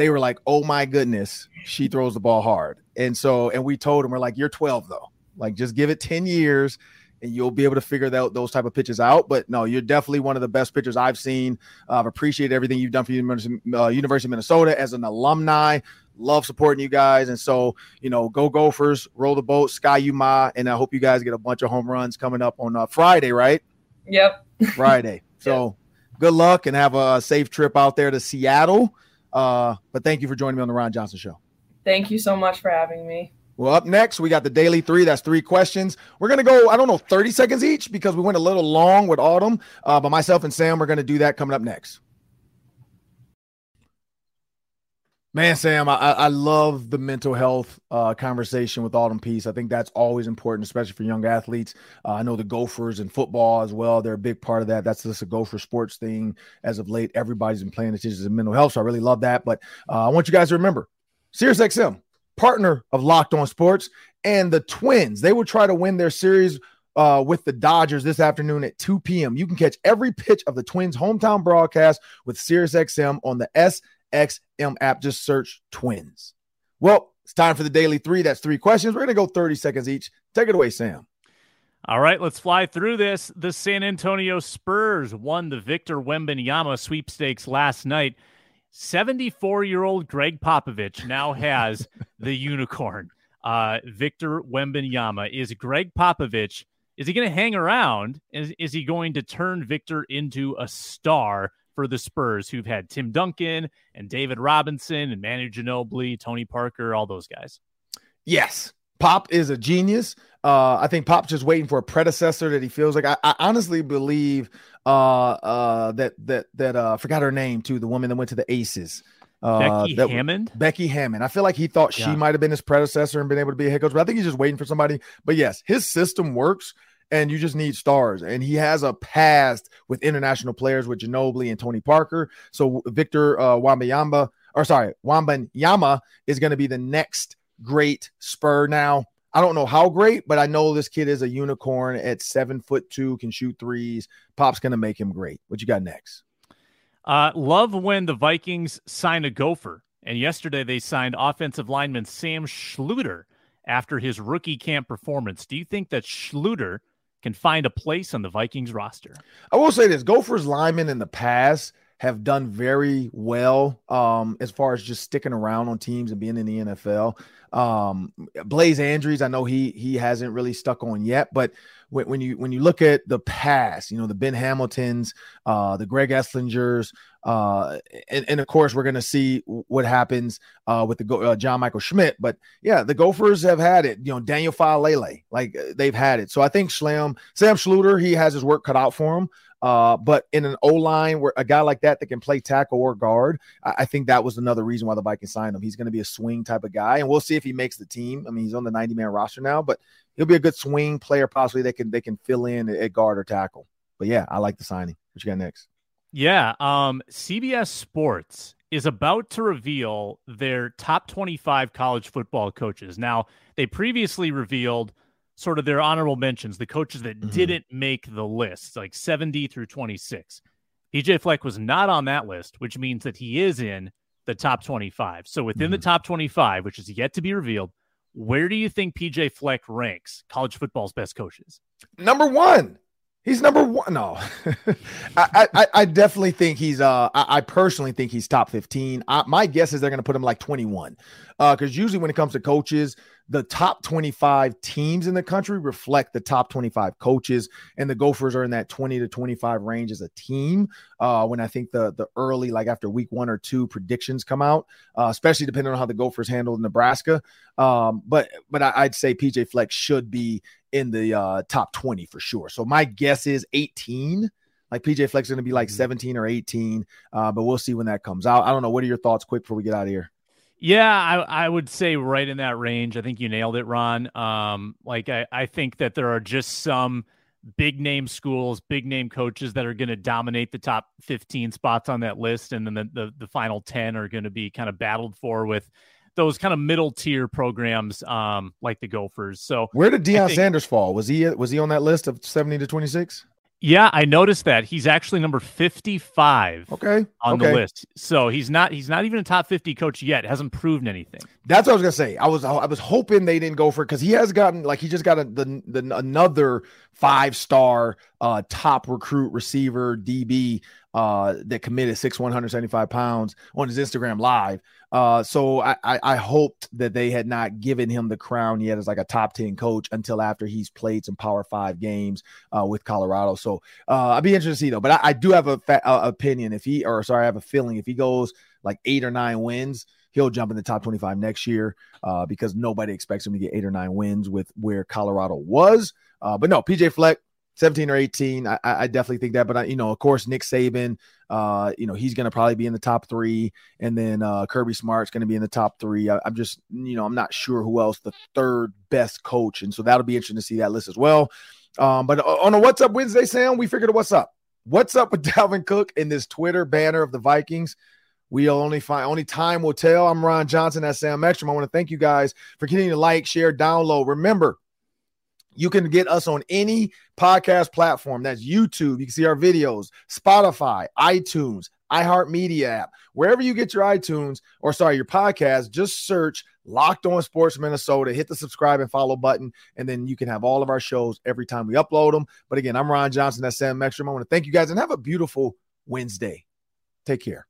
they were like, "Oh my goodness, she throws the ball hard." And so, and we told them, we're like, "You're 12 though. Like, just give it 10 years." and you'll be able to figure that, those type of pitches out. But no, you're definitely one of the best pitchers I've seen. I've appreciated everything you've done for uh, University of Minnesota as an alumni. Love supporting you guys, and so you know, go Gophers, roll the boat, Ski-U-Mah, and I hope you guys get a bunch of home runs coming up on uh, Friday, right? Yep, Friday. So yep. good luck and have a safe trip out there to Seattle. Uh, but thank you for joining me on the Ron Johnson Show. Thank you so much for having me. Well, up next, we got the daily three. That's three questions. We're going to go, I don't know, 30 seconds each because we went a little long with Autumn. Uh, but myself and Sam, we're going to do that coming up next. Man, Sam, I, I love the mental health uh, conversation with Autumn Pease. I think that's always important, especially for young athletes. Uh, I know the Gophers and football as well. They're a big part of that. That's just a Gopher sports thing as of late. Everybody's been playing attention to mental health, so I really love that. But uh, I want you guys to remember, SiriusXM, partner of Locked On Sports, and the Twins. They will try to win their series uh, with the Dodgers this afternoon at 2 p.m. You can catch every pitch of the Twins' hometown broadcast with SiriusXM on the S XM app. Just search twins. Well, it's time for the daily three. That's three questions. We're going to go 30 seconds each. Take it away, Sam. All right, let's fly through this. The San Antonio Spurs won the Victor Wembanyama sweepstakes last night. 74 year old Gregg Popovich now has the unicorn. Uh, Victor Wembanyama. Is Gregg Popovich, is he going to hang around? Is, is he going to turn Victor into a star? For the Spurs, who've had Tim Duncan and David Robinson and Manu Ginobili, Tony Parker, all those guys. Yes, Pop is a genius. Uh, I think Pop's just waiting for a predecessor that he feels like. I, I honestly believe uh, uh, that that that uh, forgot her name too. The woman that went to the Aces. Uh, Becky that, Hammon. Becky Hammon. I feel like he thought yeah. she might have been his predecessor and been able to be a head coach, but I think he's just waiting for somebody. But yes, his system works and you just need stars. And he has a past with international players with Ginobili and Tony Parker. So Victor uh, Wambanyama, or sorry, Wambanyama is going to be the next great Spur. Now, I don't know how great, but I know this kid is a unicorn at seven foot two, can shoot threes. Pop's going to make him great. What you got next? Uh, love when the Vikings sign a gopher. And yesterday they signed offensive lineman Sam Schlueter after his rookie camp performance. Do you think that Schlueter can find a place on the Vikings roster. I will say this Gophers linemen in the past have done very well um, as far as just sticking around on teams and being in the NFL. Um, Blaise Andries, I know he he hasn't really stuck on yet, but when, when you when you look at the past, you know the Ben Hamiltons, uh, the Greg Eslingers, uh, and, and of course we're going to see what happens uh, with the uh, John Michael Schmitz. But yeah, the Gophers have had it. You know Daniel Faalele, like they've had it. So I think Slam Sam Schlueter, he has his work cut out for him. Uh, but in an O line where a guy like that that can play tackle or guard, I, I, think that was another reason why the Vikings signed him. He's going to be a swing type of guy, and we'll see if he makes the team. I mean, he's on the 90 man roster now, but he'll be a good swing player, possibly they can they can fill in at guard or tackle. But yeah, I like the signing. What you got next? Yeah, um, CBS Sports is about to reveal their top 25 college football coaches. Now, they previously revealed sort of their honorable mentions, the coaches that mm-hmm. didn't make the list, like 70 through 26. PJ Fleck was not on that list, which means that he is in the top 25. So within mm-hmm. the top 25, which is yet to be revealed, where do you think PJ Fleck ranks college football's best coaches? Number one. He's number one. No, I, I, I definitely think he's. Uh, I, I personally think he's top fifteen. I, my guess is they're going to put him like twenty one, uh, because usually when it comes to coaches, the top 25 teams in the country reflect the top 25 coaches and the gophers are in that 20 to 25 range as a team uh, when i think the the early like after week one or two predictions come out uh, especially depending on how the gophers handled nebraska um, but but I, would say pj flex should be in the uh, top 20 for sure so my guess is 18 like PJ flex is going to be like mm-hmm. 17 or 18, uh, but we'll see when that comes out. I don't know. What are your thoughts, quick, before we get out of here? Yeah, I, I would say right in that range. I think you nailed it, Ron. Um, like I, I think that there are just some big name schools, big name coaches that are going to dominate the top 15 spots on that list. And then the, the, the final 10 are going to be kind of battled for with those kind of middle tier programs um, like the Gophers. So where did Deion think, Sanders fall? Was he was he on that list of 70 to 26? Yeah, I noticed that he's actually number 55. Okay. On okay. the list. So he's not he's not even a top 50 coach yet. Hasn't proven anything. That's what I was going to say. I was I was hoping they didn't go for it cuz he has gotten like he just got a, the, the another five-star uh top recruit receiver DB uh, that committed six 175 pounds on his Instagram live. Uh, so I, I, I hoped that they had not given him the crown yet as like a top 10 coach until after he's played some power five games uh, with Colorado. So uh, I'd be interested to see though, but I, I do have a fa- opinion if he, or sorry, I have a feeling if he goes like eight or nine wins, he'll jump in the top 25 next year uh, because nobody expects him to get eight or nine wins with where Colorado was. Uh, but no, PJ Fleck, 17 or 18. I, I definitely think that. But, I, you know, of course, Nick Saban, uh, you know, he's going to probably be in the top three. And then uh, Kirby Smart's going to be in the top three. I, am just, you know, I'm not sure who else the third best coach. And so that'll be interesting to see that list as well. Um, but on a What's Up Wednesday, Sam, we figured what's up. What's up with Dalvin Cook in this Twitter banner of the Vikings? We'll only find only time will tell. I'm Ron Johnson at Sam Ekstrom. I want to thank you guys for continuing to like, share, download. Remember, you can get us on any podcast platform. That's YouTube. You can see our videos, Spotify, iTunes, iHeartMedia app. Wherever you get your iTunes or sorry, your podcast, just search Locked On Sports Minnesota. Hit the subscribe and follow button, and then you can have all of our shows every time we upload them. But again, I'm Ron Johnson. That's Sam Ekstrom. I want to thank you guys and have a beautiful Wednesday. Take care.